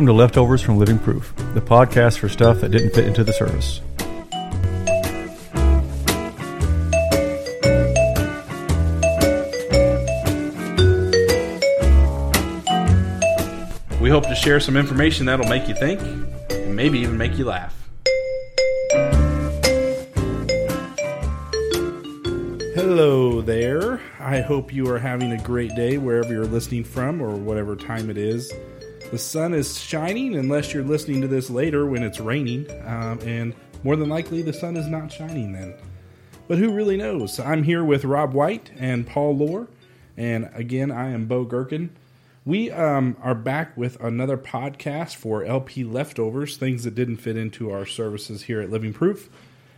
Welcome to Leftovers from Living Proof, the podcast for stuff that didn't fit into the service. We hope to share some information that'll make you think and maybe even make you laugh. Hello there. I hope you are having a great day wherever you're listening from or whatever time it is. The sun is shining unless you're listening to this later when it's raining, um, and more than likely the sun is not shining then. But who really knows? I'm here with Rob White and Paul Lohr, and again, I am Bo Gherkin. We um, are back with another podcast for LP leftovers, things that didn't fit into our services here at Living Proof.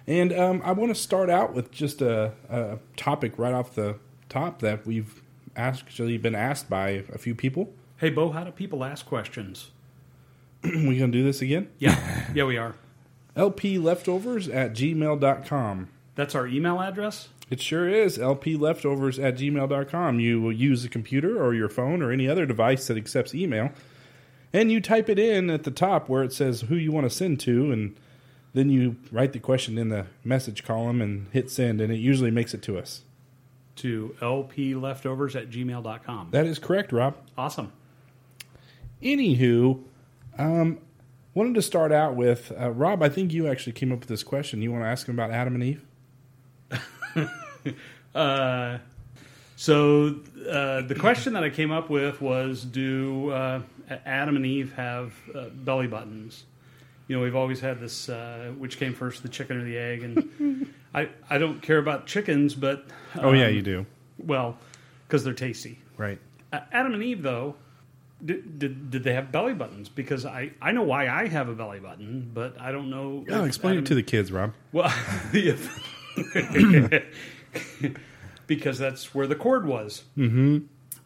And um, I want to start out with just a, a topic right off the top that we've actually been asked by a few people. Hey, Bo, how do people ask questions? we going to do this again? Yeah, yeah, we are. LP leftovers at gmail.com. That's our email address? It sure is. LP leftovers at gmail.com. You will use a computer or your phone or any other device that accepts email, and you type it in at the top where it says who you want to send to, and then you write the question in the message column and hit send, and it usually makes it to us. To lpleftovers at gmail.com. That is correct, Rob. Awesome. Anywho, um, wanted to start out with uh, Rob. I think you actually came up with this question. You want to ask him about Adam and Eve? Uh, so uh, the question that I came up with was Do uh, Adam and Eve have uh, belly buttons? You know, we've always had this uh, which came first, the chicken or the egg? And I, I don't care about chickens, but. oh, yeah, um, you do. Well, because they're tasty. Right. Uh, Adam and Eve, though, did, did, did they have belly buttons? Because I, I know why I have a belly button, but I don't know. Oh, if explain Adam- it to the kids, Rob. Well, because that's where the cord was. Mm-hmm.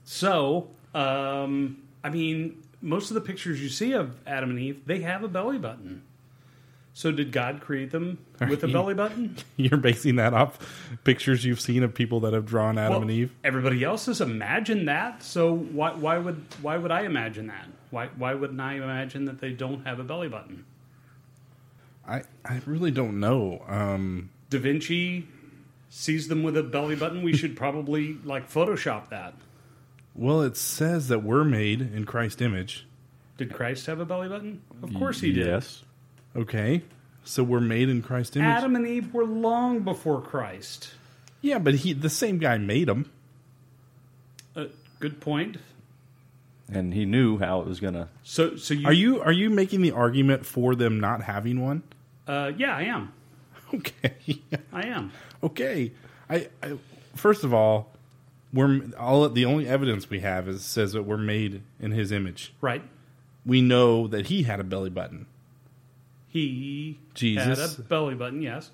So, um, I mean, most of the pictures you see of Adam and Eve, they have a belly button. So, did God create them with a belly button? You're basing that off pictures you've seen of people that have drawn Adam Well, and Eve. Everybody else has imagined that. So, why, why would why would I imagine that? Why why wouldn't I imagine that they don't have a belly button? I, I really don't know. Um, Da Vinci sees them with a belly button. We should probably like Photoshop that. well, it says that we're made in Christ's image. Did Christ have a belly button? Of course he did. Yes. Okay, so we're made in Christ's image. Adam and Eve were long before Christ. Yeah, but he the same guy made them. Uh, good point. and he knew how it was gonna. So, so you Are you are you making the argument for them not having one? Uh, yeah, I am. Okay, I am. okay. I, I first of all, we're all the only evidence we have is says that we're made in His image. Right. We know that He had a belly button, He Jesus. had a belly button. Yes.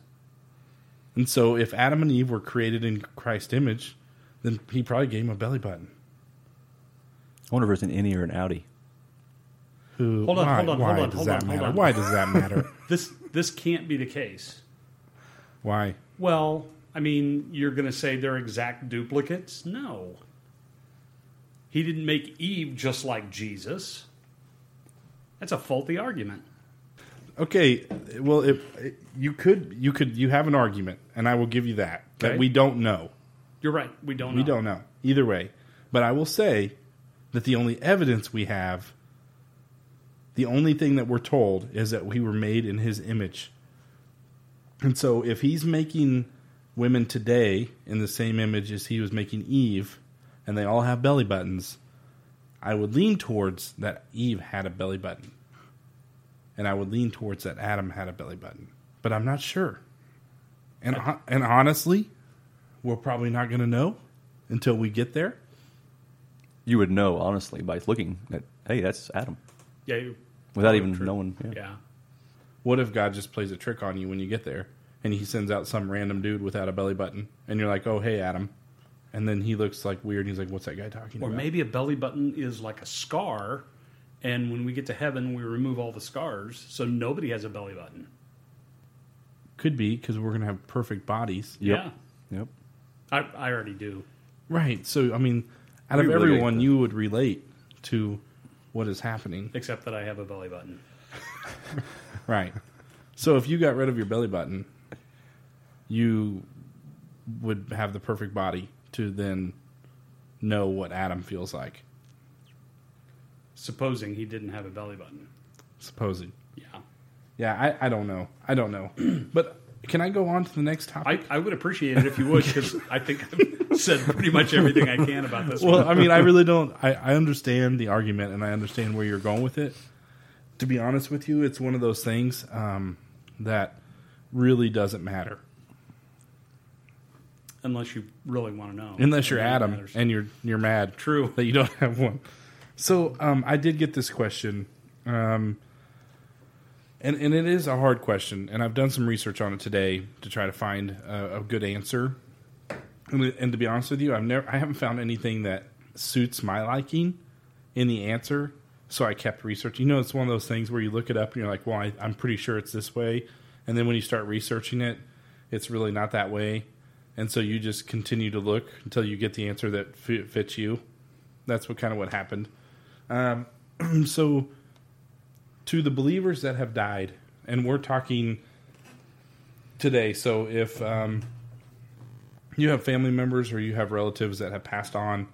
and so if Adam and Eve were created in Christ's image, then He probably gave him a belly button. I wonder if it's an innie or an outie. Who? Hold on, why, hold on, why hold on, does hold that on, hold on. Why does that matter? This this can't be the case. why? Well, I mean, you're going to say they're exact duplicates? No. He didn't make Eve just like Jesus. That's a faulty argument. Okay, well, if you could, you could, you have an argument, and I will give you that that Okay. we don't know. You're right. We don't. We know. don't know either way, but I will say that the only evidence we have, the only thing that we're told is that we were made in His image, and so if He's making women today in the same image as He was making Eve, and they all have belly buttons, I would lean towards that Eve had a belly button and I would lean towards that Adam had a belly button, but I'm not sure. And hon- and honestly, we're probably not going to know until we get there. You would know honestly by looking at, hey, that's Adam, Yeah. you- without even true. knowing. Yeah. Yeah. What if God just plays a trick on you when you get there, and He sends out some random dude without a belly button, and you're like, "Oh, hey, Adam," and then he looks like weird. And he's like, "What's that guy talking Or about?" Or maybe a belly button is like a scar, and when we get to heaven, we remove all the scars, so nobody has a belly button. Could be because we're going to have perfect bodies, Yeah. Yep. I, I already do. right? So I mean, out We of everyone, to- you would relate to what is happening. Except that I have a belly button. Right. So if you got rid of your belly button, you would have the perfect body to then know what Adam feels like, Supposing he didn't have a belly button. supposing. Yeah. Yeah, I, I don't know. I don't know. but can I go on to the next topic? I, I would appreciate it if you would, because I think I've said pretty much everything I can about this well, one. I mean, I really don't. I, I understand the argument and I understand where you're going with it. To be honest with you, it's one of those things um, that really doesn't matter Unless you really want to know. unless you're Adam matters. and you're you're mad. True. that you don't have one. So um, I did get this question, um, and and it is a hard question, and I've done some research on it today to try to find a, a good answer. And, and to be honest with you, I've never I haven't found anything that suits my liking in the answer. So I kept researching. You know, it's one of those things where you look it up and you're like, "Well, I, I'm pretty sure it's this way," and then when you start researching it, it's really not that way. And so you just continue to look until you get the answer that fi- fits you. That's what kind of what happened. Um, so, to the believers that have died, and we're talking today. So, if um, you have family members or you have relatives that have passed on,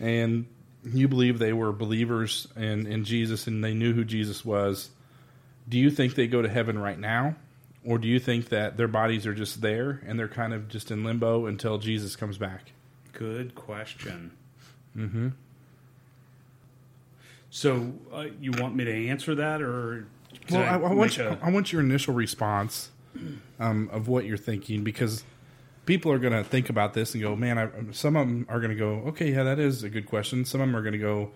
and you believe they were believers in, in Jesus and they knew who Jesus was, do you think they go to heaven right now? Or do you think that their bodies are just there and they're kind of just in limbo until Jesus comes back? Good question. Mm-hmm. So uh, you want me to answer that, or Well, I, I want you, a- I want your initial response um, of what you're thinking because people are going to think about this and go, "Man," I, some of them are going to go, "Okay, yeah, that is a good question." Some of them are going to go,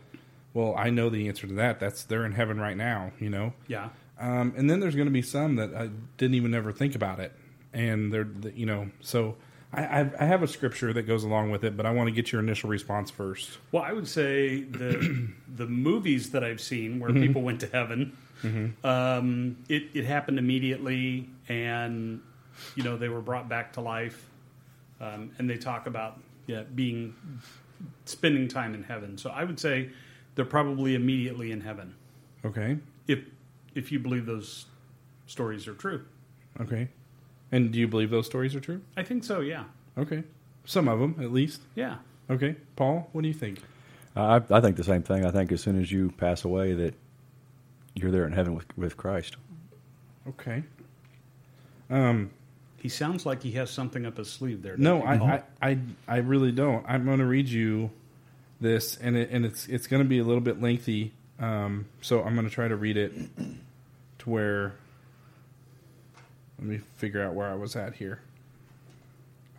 "Well, I know the answer to that. That's they're in heaven right now," you know. yeah. Um, and then there's going to be some that I didn't even ever think about it, and they're you know. So I, I, have a scripture that goes along with it, but I want to get your initial response first. Well, I would say the the movies that I've seen where people went to heaven, um, it, it happened immediately, and you know they were brought back to life, um, and they talk about yeah being spending time in heaven. So I would say they're probably immediately in heaven Okay, if if you believe those stories are true. okay. And do you believe those stories are true? I think so. Yeah, Okay, some of them at least. yeah. Okay, Paul, what do you think? I, I think the same thing. I think as soon as you pass away, that you're there in heaven with, with Christ. Okay. Um, He sounds like he has something up his sleeve there. no, doesn't he, Paul? I, I, I, I really don't. I'm going to read you this, and it, and it's it's going to be a little bit lengthy. Um, so I'm going to try to read it to where. Let me figure out where I was at here.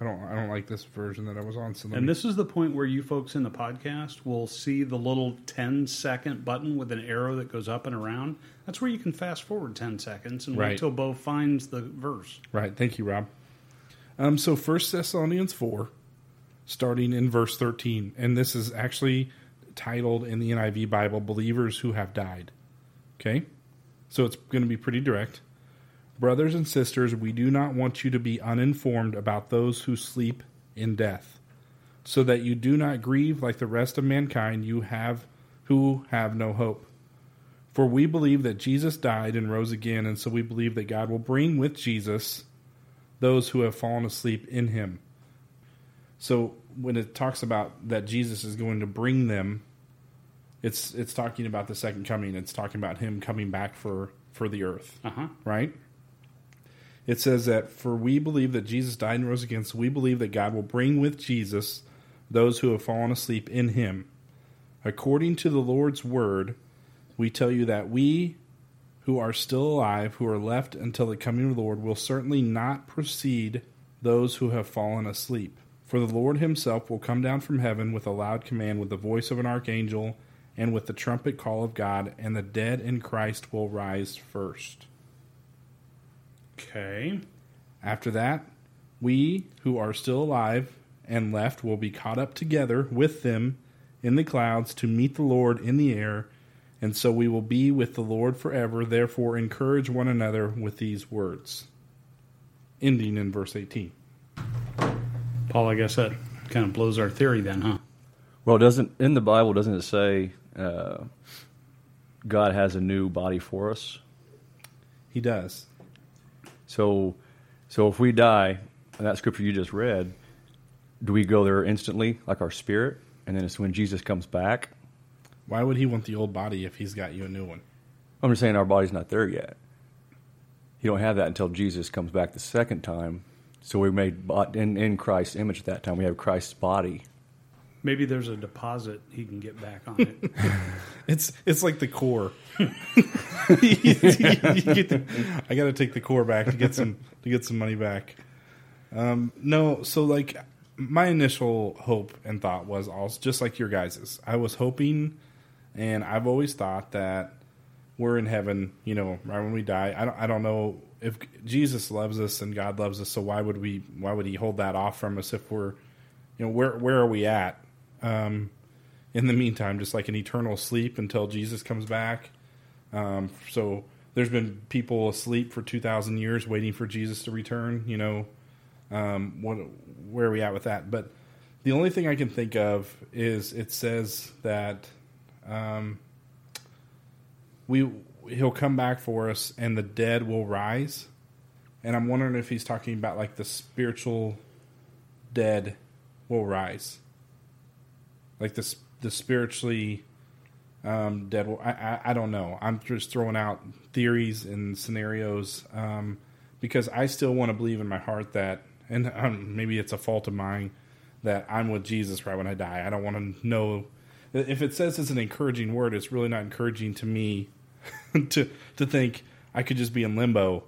I don't I don't like this version that I was on. So And me, this is the point where you folks in the podcast will see the little 10 second button with an arrow that goes up and around. That's where you can fast forward 10 seconds and Right. wait till Bo finds the verse. Right. Thank you, Rob. Um, so First Thessalonians four, starting in verse thirteen, and this is actually titled in the NIV Bible "Believers Who Have Died." Okay, so it's going to be pretty direct. Brothers and sisters, we do not want you to be uninformed about those who sleep in death, so that you do not grieve like the rest of mankind you have who have no hope. For we believe that Jesus died and rose again, and so we believe that God will bring with Jesus those who have fallen asleep in him. So when it talks about that Jesus is going to bring them, it's it's talking about the second coming. It's talking about him coming back for for the earth, Uh huh. right? It says that for we believe that Jesus died and rose again, so we believe that God will bring with Jesus those who have fallen asleep in him. According to the Lord's word, we tell you that we who are still alive, who are left until the coming of the Lord, will certainly not precede those who have fallen asleep. For the Lord himself will come down from heaven with a loud command, with the voice of an archangel, and with the trumpet call of God, and the dead in Christ will rise first. Okay. After that, we who are still alive and left will be caught up together with them in the clouds to meet the Lord in the air, and so we will be with the Lord forever. Therefore, encourage one another with these words. Ending in verse 18. Paul, I guess that kind of blows our theory then, huh? Well, doesn't in the Bible doesn't it say uh, God has a new body for us. He does. So, so if we die, in that scripture you just read, do we go there instantly, like our spirit, and then it's when Jesus comes back? Why would he want the old body if he's got you a new one? I'm just saying our body's not there yet. You don't have that until Jesus comes back the second time. So we made in in Christ's image at that time. We have Christ's body. Maybe there's a deposit he can get back on it. It's it's like the core. You get the- I got to take the core back to get some to get some money back. Um, no, so like my initial hope and thought was also just like your guys's. I was hoping, and I've always thought that we're in heaven. You know, right when we die. I don't. I don't know if Jesus loves us and God loves us. So why would we? Why would He hold that off from us if we're, you know, where where are we at? Um, in the meantime, just like an eternal sleep until Jesus comes back. Um, so there's been people asleep for 2,000 years waiting for Jesus to return. You know, um, what, where are we at with that? But the only thing I can think of is it says that um, we he'll come back for us and the dead will rise. And I'm wondering if he's talking about like the spiritual dead will rise like the the spiritually um, dead. I, I I don't know. I'm just throwing out theories and scenarios um, because I still want to believe in my heart that, and um, maybe it's a fault of mine that I'm with Jesus right when I die. I don't want to know if it says it's an encouraging word. It's really not encouraging to me to to think I could just be in limbo.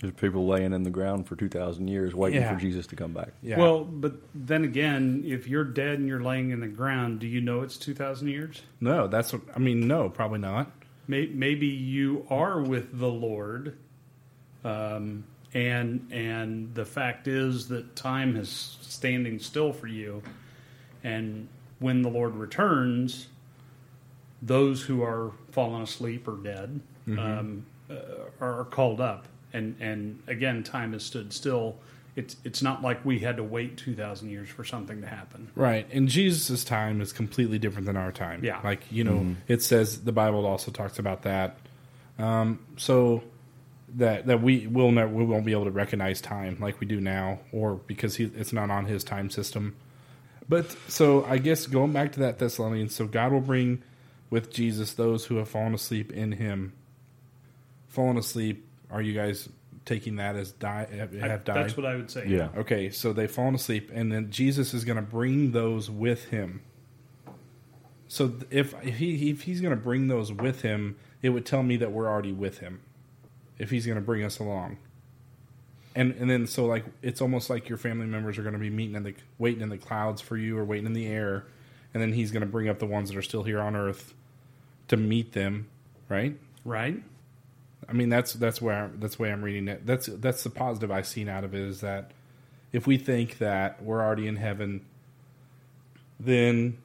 There's people laying in the ground for two thousand years waiting Yeah. for Jesus to come back. Yeah. Well, but then again, if you're dead and you're laying in the ground, do you know it's 2,000 years? no, that's what I mean. No, probably not. Maybe you are with the Lord, um, and and the fact is that time is standing still for you, and when the Lord returns, those who are fallen asleep or dead um, uh, are called up, and and again, time has stood still. It's it's not like we had to wait two thousand years for something to happen. Right. And Jesus' time is completely different than our time. Yeah. Like, you know, it says the Bible also talks about that. Um, so that that we will never we won't be able to recognize time like we do now, or because he, it's not on his time system. But so I guess going back to that Thessalonians, so God will bring with Jesus those who have fallen asleep in him. Fallen asleep, are you guys taking that as die have, I- have died? That's what I would say. Yeah. Okay, so they've fallen asleep, and then Jesus is going to bring those with him. So if if he if he's going to bring those with him, it would tell me that we're already with him. If he's going to bring us along, and and then so like it's almost like your family members are going to be meeting in the waiting in the clouds for you or waiting in the air, and then he's going to bring up the ones that are still here on earth to meet them, right? Right. I mean, that's that's where I'm, that's the way I'm reading it. That's that's the positive I've seen out of it is that if we think that we're already in heaven, then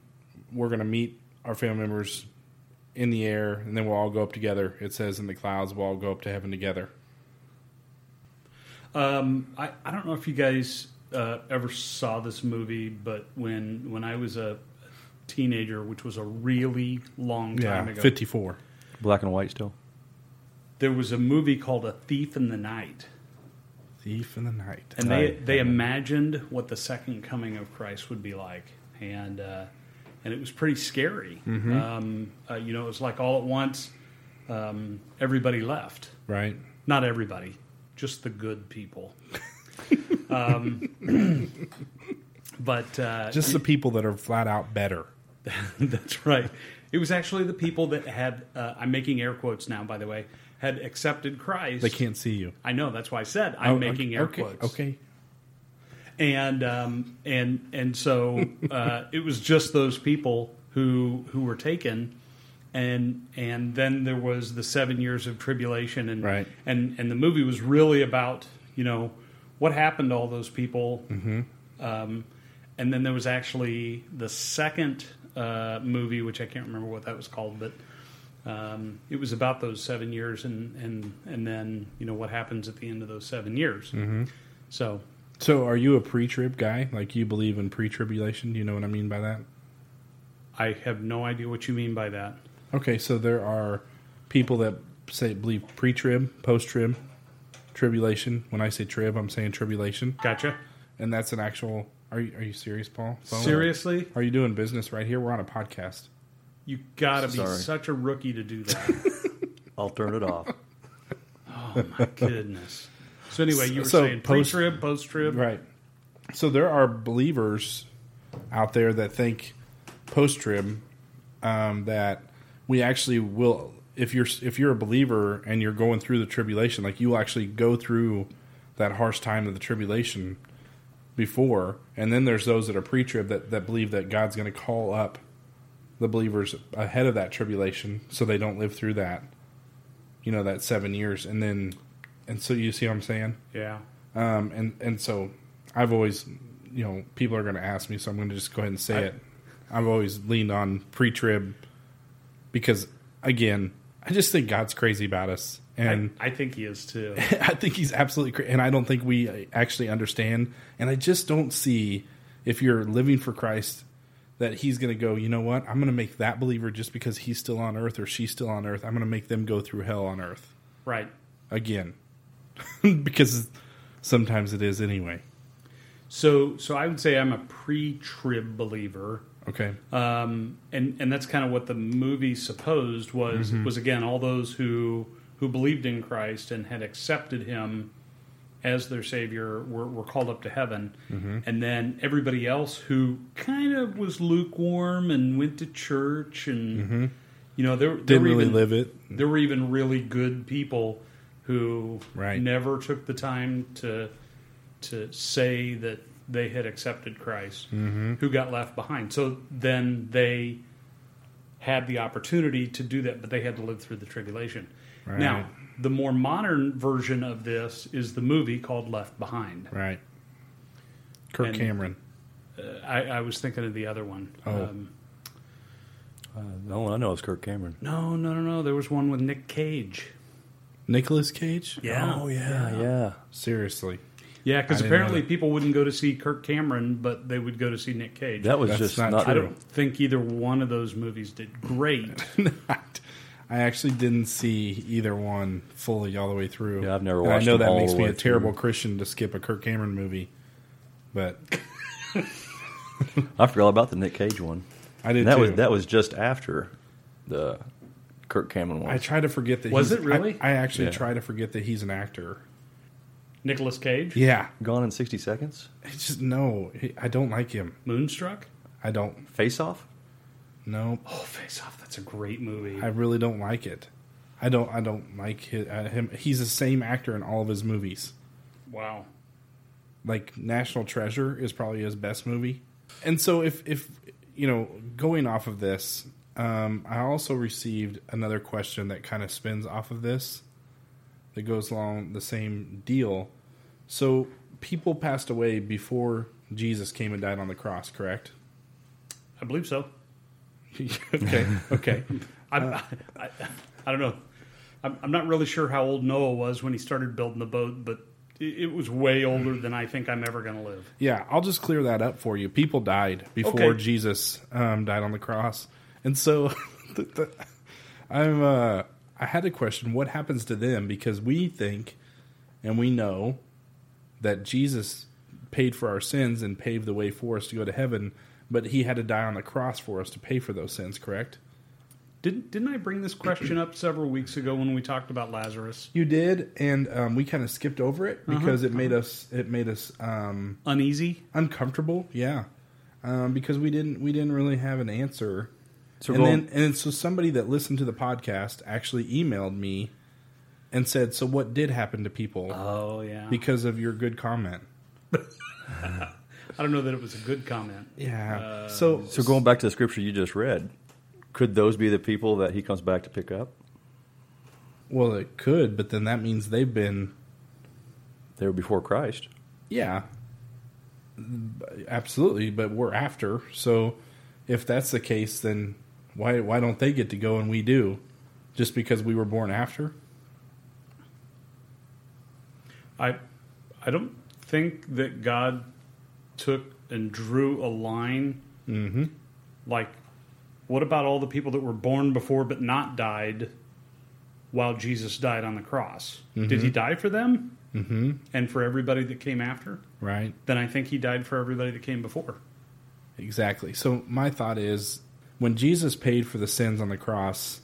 we're going to meet our family members in the air, and then we'll all go up together. It says in the clouds, we'll all go up to heaven together. Um, I, I don't know if you guys uh, ever saw this movie, but when when I was a teenager, which was a really long time Yeah, ago, fifty four. Black and white still. There was a movie called A Thief in the Night, Thief in the night. and they they imagined what the second coming of Christ would be like, and uh, and it was pretty scary. Um, uh, you know, it was like all at once, um, everybody left. Right. Not everybody, just the good people. um, but uh, Just the people that are flat out better. That's right. It was actually the people that had, uh, I'm making air quotes now, by the way, had accepted Christ. They can't see you. I know, that's why I said I'm Oh, making air okay, quotes. Okay. And, um, and, and so uh, it was just those people who, who were taken. And, and then there was the seven years of tribulation. And, Right. and, and the movie was really about, you know, what happened to all those people. Mm-hmm. Um, and then there was actually the second uh, movie, which I can't remember what that was called, but um, it was about those seven years, and and and then you know what happens at the end of those seven years. Mm-hmm. So So, are you a pre-trib guy? Like you believe in pre-tribulation? Do you know what I mean by that? I have no idea what you mean by that. Okay, so there are people that say believe pre-trib, post-trib, tribulation. When I say trib, I'm saying tribulation, Gotcha. and that's an actual. Are you are you serious, Paul? Phone? Seriously, Are you doing business right here? We're on a podcast. You gotta be Sorry. such a rookie to do that. I'll turn it off. oh my goodness. So anyway, you were So, saying post- pre-trib, post-trib. Right. So there are believers out there that think post trib um, that we actually will. If you're if you're a believer and you're going through the tribulation, like you will actually go through that harsh time of the tribulation before, and then there's those that are pre-trib that, that believe that God's going to call up the believers ahead of that tribulation, so they don't live through that. You know that seven years, and then, and so you see what I'm saying. Yeah. Um, and and so I've always, you know, people are going to ask me, so I'm going to just go ahead and say I- it. I've always leaned on pre-trib because, again, I just think God's crazy about us, and I, I think he is too. I, think He's absolutely crazy, and I don't think we actually understand, and I just don't see if you're living for Christ that He's going to go. You know what? I'm going to make that believer just because he's still on earth or she's still on earth. I'm going to make them go through hell on earth right. again because sometimes it is anyway. So so I would say I'm a pre-trib believer. Okay. um, and and that's kind of what the movie supposed was Mm-hmm. was again all those who who believed in Christ and had accepted Him as their Savior were, were called up to heaven, Mm-hmm. and then everybody else who kind of was lukewarm and went to church and you know there, there Mm-hmm. Didn't were really even, live it. There were even really good people who Right. never took the time to to say that they had accepted Christ, Mm-hmm. who got left behind. So then they had the opportunity to do that, but they had to live through the tribulation. Right. Now, the more modern version of this is the movie called Left Behind. Right. Kirk And- Cameron. Uh, I, I was thinking of the other one. Oh. Um, Uh, the only one I know is Kirk Cameron. no, no, no, no. There was one with Nick Cage. Nicolas Cage? Yeah. Oh yeah, yeah. Seriously. Yeah, because apparently people wouldn't go to see Kirk Cameron, but they would go to see Nick Cage. That was That's just not not, I don't think either one of those movies did great. I actually didn't see either one fully all the way through. Yeah, I've never And watched I know them that all makes me way a terrible through. Christian to skip a Kirk Cameron movie, but I forgot about the Nick Cage one. I did And that too. was that was just after the Kirk Cameron one. I try to forget that. Was he's- it really? I, I actually Yeah. try to forget that he's an actor. Nicolas Cage, Yeah, Gone in sixty seconds. it's just no. I don't like him. Moonstruck. I don't. Face Off. No, Oh, Face Off. That's a great movie. I really don't like it. I don't. I don't like uh, him. He's the same actor in all of his movies. wow. like National Treasure is probably his best movie. And so if if you know, going off of this, um, I also received another question that kind of spins off of this that goes along the same deal. So people passed away before Jesus came and died on the cross, correct? I believe so. okay, okay. I, I, I, I don't know. I'm, I'm not really sure how old Noah was when he started building the boat, but it, it was way older than I think I'm ever going to live. Yeah, I'll just clear that up for you. People died before Okay. Jesus um, died on the cross, and so the, the, I'm. Uh, I had a question what happens to them because we think and we know that Jesus paid for our sins and paved the way for us to go to heaven, but He had to die on the cross for us to pay for those sins. Correct? Didn't didn't I bring this question up several weeks ago when we talked about Lazarus? You did, and um, we kind of skipped over it Uh-huh. because it made us it made us um, Uneasy. uncomfortable. Yeah, um, because we didn't we didn't really have an answer. So and then and so somebody that listened to the podcast actually emailed me and said, "So what did happen to people Oh yeah. because of your good comment?" I don't know that it was a good comment. Yeah. Uh, so So going back to the scripture you just read, could those be the people that he comes back to pick up? well, it could, but then that means they've been They were before Christ. yeah, absolutely. But we're after. So if that's the case, then why why don't they get to go and we do? Just because we were born after? I I don't think that God took and drew a line Mm-hmm. like what about all the people that were born before but not died while Jesus died on the cross? Did he die for them Mm-hmm. and for everybody that came after? Right. Then I think he died for everybody that came before. Exactly. So my thought is when Jesus paid for the sins on the cross,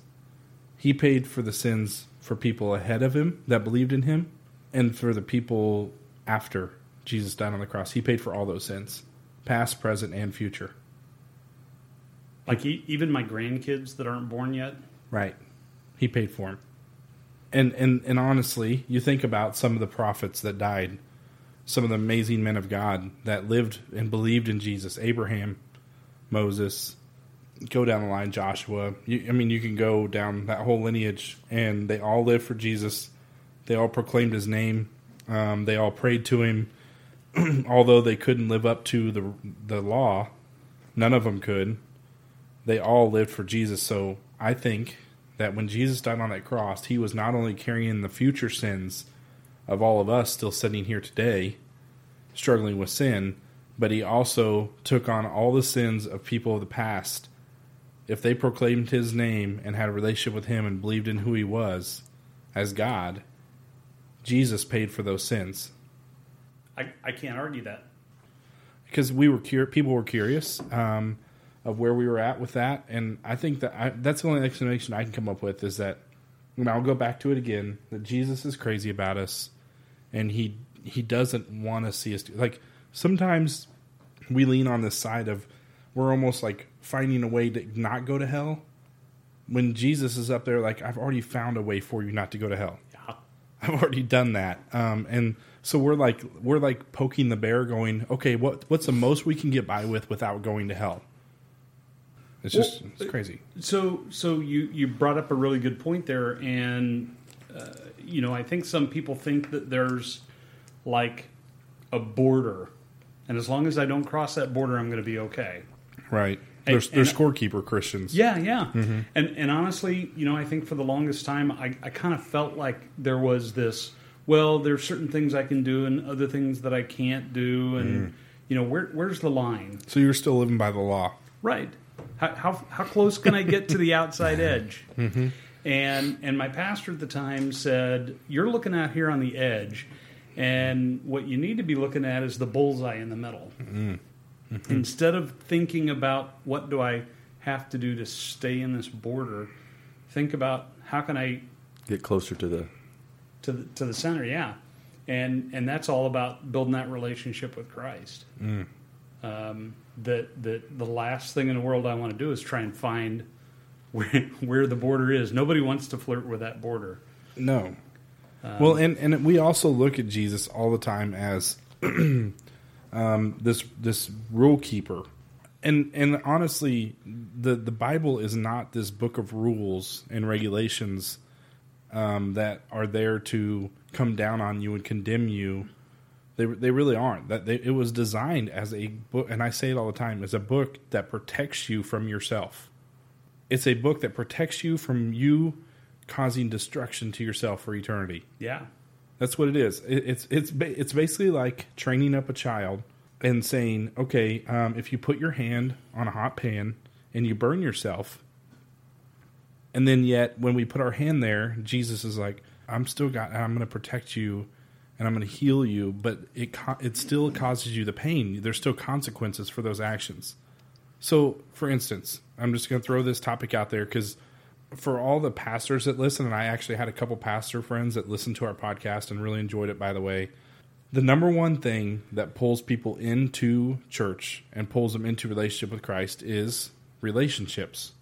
he paid for the sins for people ahead of him that believed in him and for the people after Jesus died on the cross. He paid for all those sins, past, present, and future. Like e- even my grandkids that aren't born yet. Right. He paid for them. And and and honestly, you think about some of the prophets that died, some of the amazing men of God that lived and believed in Jesus, Abraham, Moses, go down the line, Joshua. You, I mean, you can go down that whole lineage, and they all lived for Jesus. They all proclaimed His name. Um, they all prayed to Him, although they couldn't live up to the the law. None of them could. They all lived for Jesus. So I think that when Jesus died on that cross, He was not only carrying the future sins of all of us still sitting here today, struggling with sin, but He also took on all the sins of people of the past if they proclaimed his name and had a relationship with him and believed in who he was as God, Jesus paid for those sins. I, I can't argue that. Because we were cur- people were curious um, of where we were at with that, and I think that I, that's the only explanation I can come up with is that, and I'll go back to it again, that Jesus is crazy about us, and he he doesn't want to see us do like sometimes we lean on this side of we're almost like finding a way to not go to hell when Jesus is up there like I've already found a way for you not to go to hell. I've already done that. Um, and so we're like we're like poking the bear going, "Okay, what what's the most we can get by with without going to hell?" It's just Well, it's crazy. So, so you you brought up a really good point there, and uh, you know, I think some people think that there's like a border, and as long as I don't cross that border, I'm going to be okay. Right. And- there's and- scorekeeper Christians. Yeah, yeah. Mm-hmm. And and honestly, you know, I think for the longest time, I I kind of felt like there was this. Well, there's certain things I can do, and other things that I can't do, and mm-hmm. you know, where where's the line? So you're still living by the law. Right. How, how, how close can I get to the outside edge? Mm-hmm. And and my pastor at the time said, "You're looking out here on the edge, and what you need to be looking at is the bullseye in the middle. Mm-hmm. Instead of thinking about what do I have to do to stay in this border, think about how can I Get closer to the. to the, to the center. Yeah, and and that's all about building that relationship with Christ. Mm. Um, that that the last thing in the world I want to do is try and find where where the border is. Nobody wants to flirt with that border. No. Um, well, and and we also look at Jesus all the time as um, this this rule keeper, and and honestly, the the Bible is not this book of rules and regulations um, that are there to come down on you and condemn you. They they really aren't. That they, it was designed as a book, and I say it all the time, as a book that protects you from yourself. It's a book that protects you from you causing destruction to yourself for eternity. Yeah, That's what it is. It, it's it's it's basically like training up a child and saying, okay, um, if you put your hand on a hot pan and you burn yourself, and then yet when we put our hand there, Jesus is like, I'm still got, I'm going to protect you, and I'm going to heal you, but it it still causes you the pain. There's still consequences for those actions. So, for instance, I'm just going to throw this topic out there because for all the pastors that listen, and I actually had a couple pastor friends that listened to our podcast and really enjoyed it, by the way. The number one thing that pulls people into church and pulls them into relationship with Christ is relationships.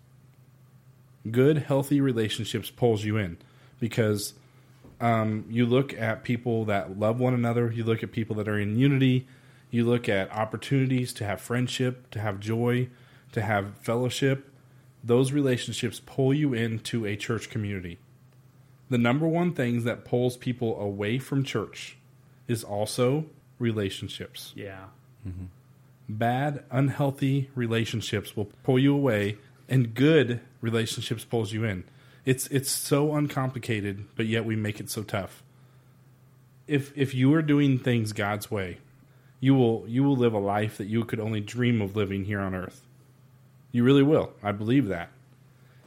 Good, healthy relationships pulls you in because um, you look at people that love one another, you look at people that are in unity, you look at opportunities to have friendship, to have joy, to have fellowship. Those relationships pull you into a church community. The number one things that pulls people away from church is also relationships. yeah, mm-hmm. Bad, unhealthy relationships will pull you away, and good relationships pulls you in. It's it's so uncomplicated, but yet we make it so tough. If if you are doing things God's way, you will you will live a life that you could only dream of living here on earth. You really will. I believe that.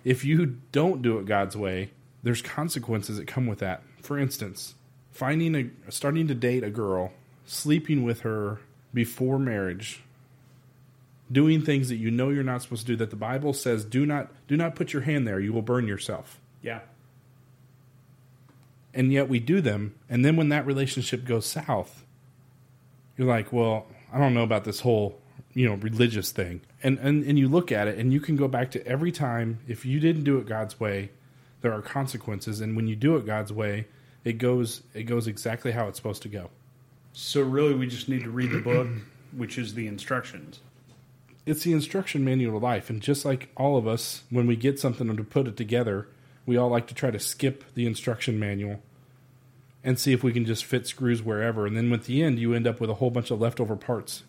If you don't do it God's way, there's consequences that come with that. For instance, finding a starting to date a girl, sleeping with her before marriage, doing things that you know you're not supposed to do that the Bible says do not do not put your hand there, you will burn yourself. Yeah. And yet we do them, and then when that relationship goes south, you're like, well, I don't know about this whole, you know, religious thing. And and and you look at it and you can go back to every time if you didn't do it God's way, there are consequences and when you do it God's way, it goes it goes exactly how it's supposed to go. So really, we just need to read the book, which is the instructions. it's the instruction manual of life and just like all of us when we get something and to put it together we all like to try to skip the instruction manual and see if we can just fit screws wherever and then at the end you end up with a whole bunch of leftover parts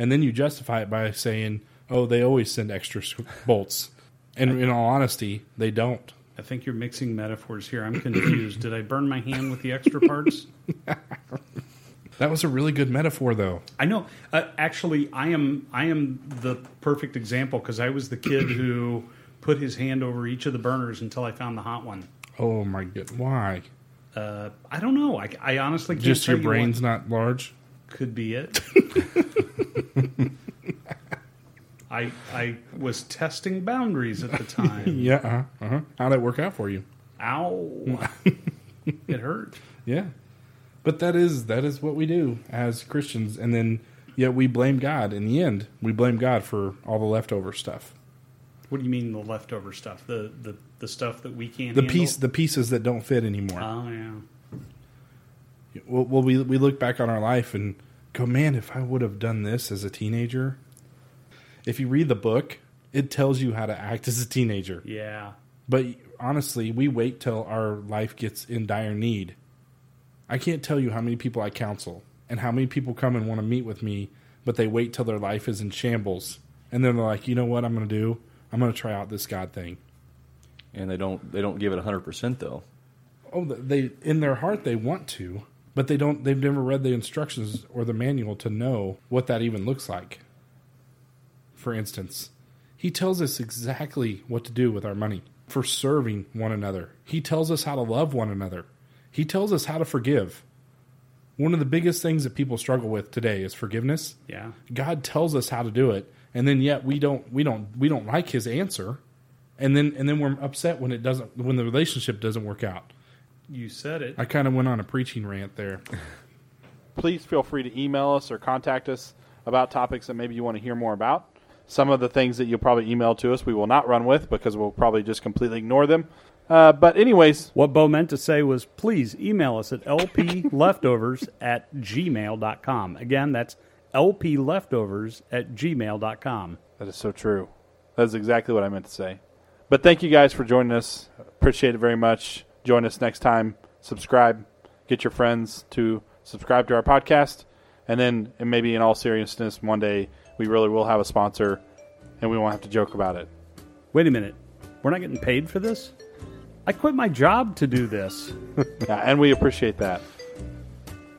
and then you justify it by saying oh they always send extra bolts and in all honesty they don't I think you're mixing metaphors here. I'm confused. Did I burn my hand with the extra parts? that was a really good metaphor though I know. Uh, actually, I am. I am the perfect example because I was the kid who put his hand over each of the burners until I found the hot one. oh my god why Uh, I don't know. I, I honestly can't just your you brain's not large could be it. I I was testing boundaries at the time. yeah uh-huh, uh-huh. how'd that work out for you Ow! it hurt. Yeah. But that is that is what we do as Christians and then yet we blame God in the end. We blame God for all the leftover stuff. What do you mean the leftover stuff? The the, the stuff that we can't. The handle? piece the pieces that don't fit anymore. Oh yeah. well, well we we look back on our life and go, "Man, if I would have done this as a teenager." If you read the book, it tells you how to act as a teenager. Yeah. But honestly, we wait till our life gets in dire need. I can't tell you how many people I counsel and how many people come and want to meet with me, but they wait till their life is in shambles. And then they're like, you know what I'm going to do? I'm going to try out this God thing. and they don't they don't give it hundred percent though. Oh, they in their heart they want to, but they don't. They've never read the instructions or the manual to know what that even looks like. For instance, he tells us exactly what to do with our money for serving one another. He tells us how to love one another. He tells us how to forgive. One of the biggest things that people struggle with today is forgiveness. Yeah. God tells us how to do it, and then yet we don't we don't we don't like his answer. And then and then we're upset when it doesn't when the relationship doesn't work out. You said it. I kind of went on a preaching rant there. please feel free to email us or contact us about topics that maybe you want to hear more about. Some of the things that you'll probably email to us, we will not run with because we'll probably just completely ignore them. Uh, but, anyways, What Bo meant to say was please email us at lpleftovers at gmail.com. Again, that's lpleftovers at gmail.com. that is so true. That is exactly what I meant to say. But thank you guys for joining us. Appreciate it very much. Join us next time. Subscribe. Get your friends to subscribe to our podcast. And then, and maybe in all seriousness, one day we really will have a sponsor and we won't have to joke about it. Wait a minute. We're not getting paid for this? I quit my job to do this. Yeah, and we appreciate that.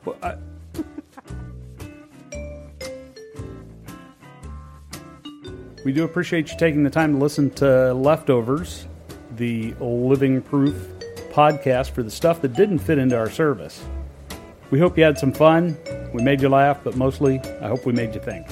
Well, I- we do appreciate you taking the time to listen to Leftovers, the living proof podcast for the stuff that didn't fit into our service. We hope you had some fun. We made you laugh, but mostly, I hope we made you think.